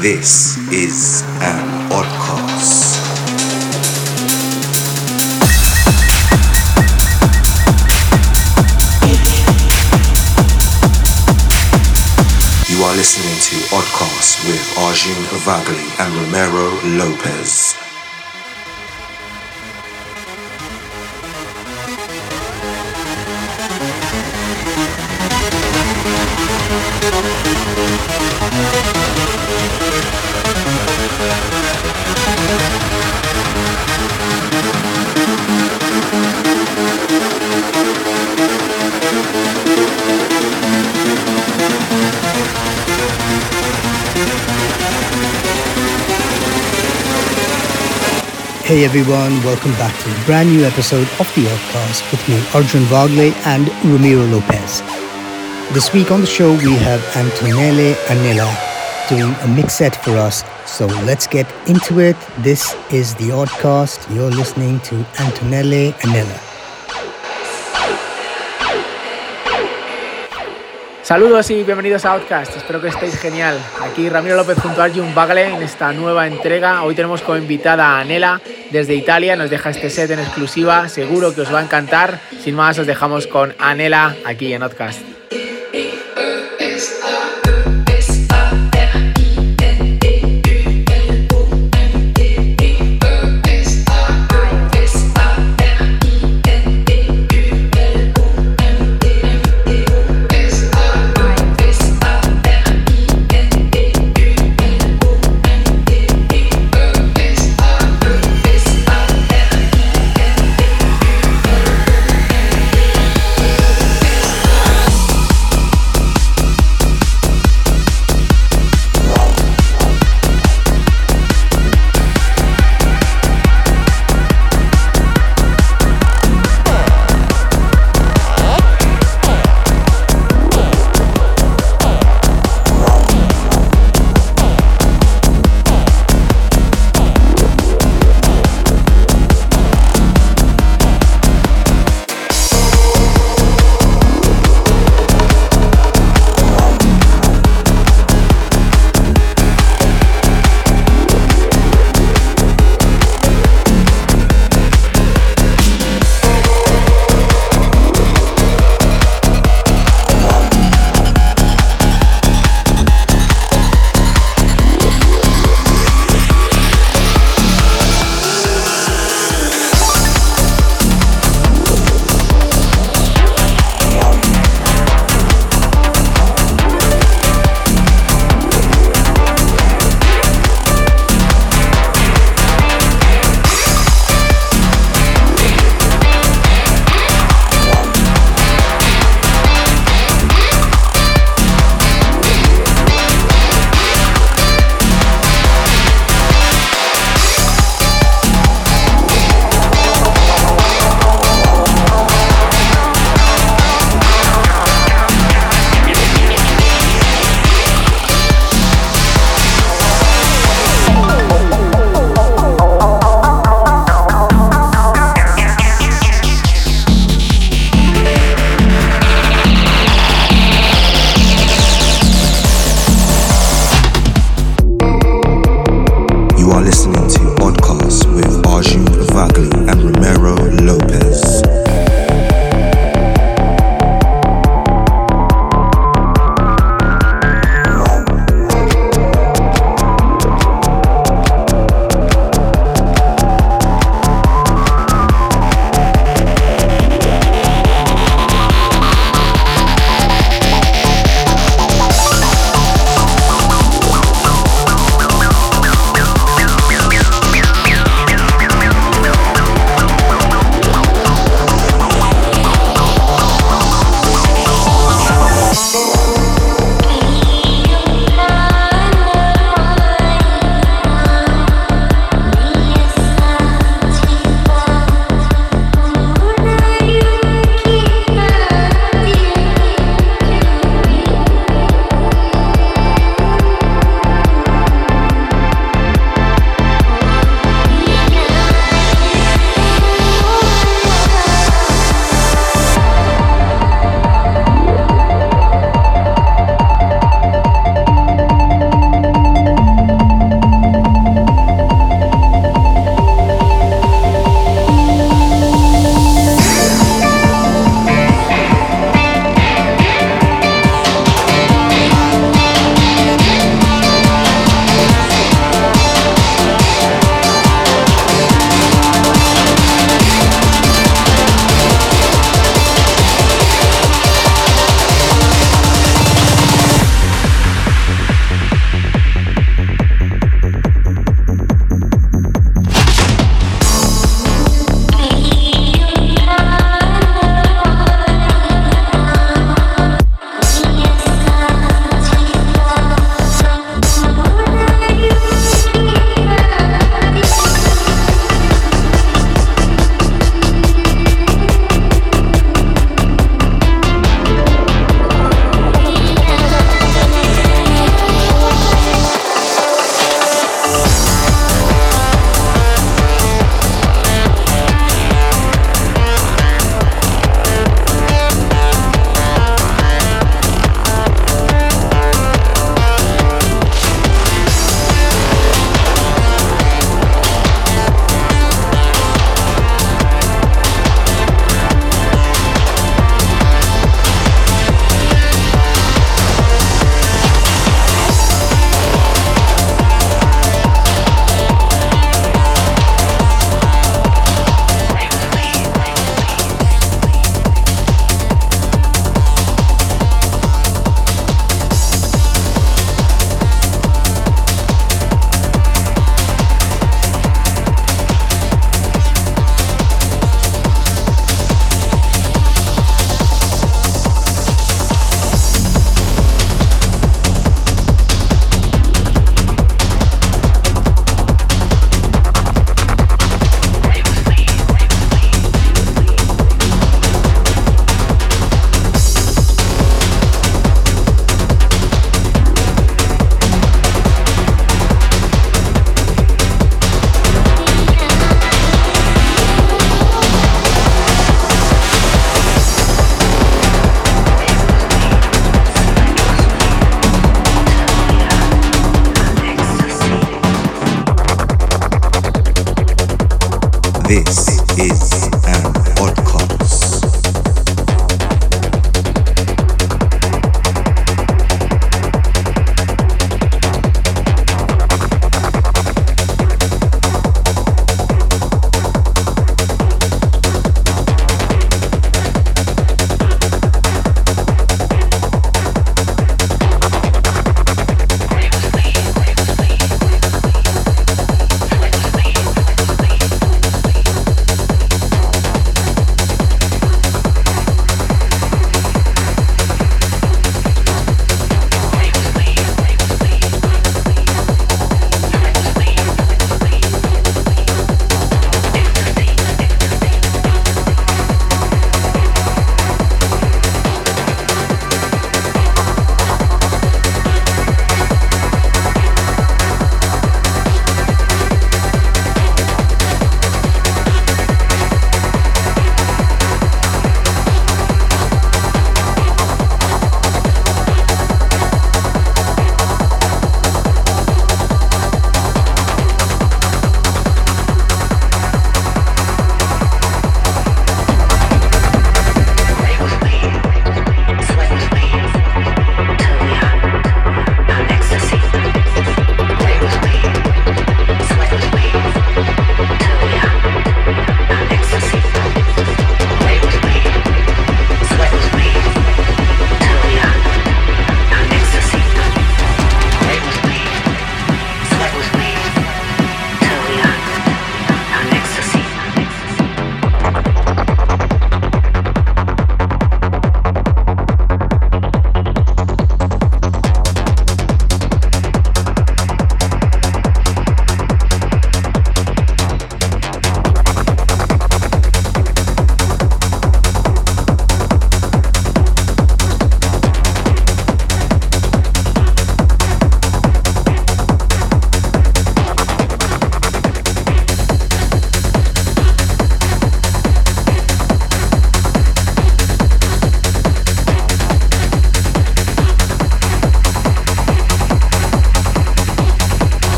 This is an oddcast. You are listening to Oddcast with Arjun Vagale and Ramiro Lopez. Hey everyone, welcome back to a brand new episode of the Oddcast with me, Arjun Vagale and Ramiro Lopez. This week on the show, we have Antonele Anela doing a mix set for us. So let's get into it. This is the Oddcast. You're listening to Antonele Anela. Saludos y bienvenidos a Outcast, espero que estéis genial. Aquí Ramiro López junto a Arjun Bagle en esta nueva entrega. Hoy tenemos como invitada a Anela desde Italia, nos deja este set en exclusiva, seguro que os va a encantar. Sin más, os dejamos con Anela aquí en Outcast.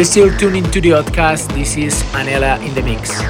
You're still tuning to the podcast. This is Anela in the mix.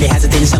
they hesitating.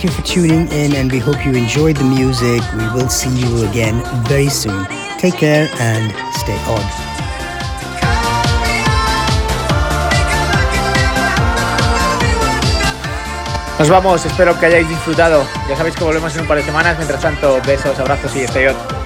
Thank you for tuning in and we hope you enjoyed the music. We will see you again very soon. Take care and stay odd. Nos vamos, espero que hayáis disfrutado. Ya sabéis que volvemos en un par de semanas. Mientras tanto, besos, abrazos y stay on.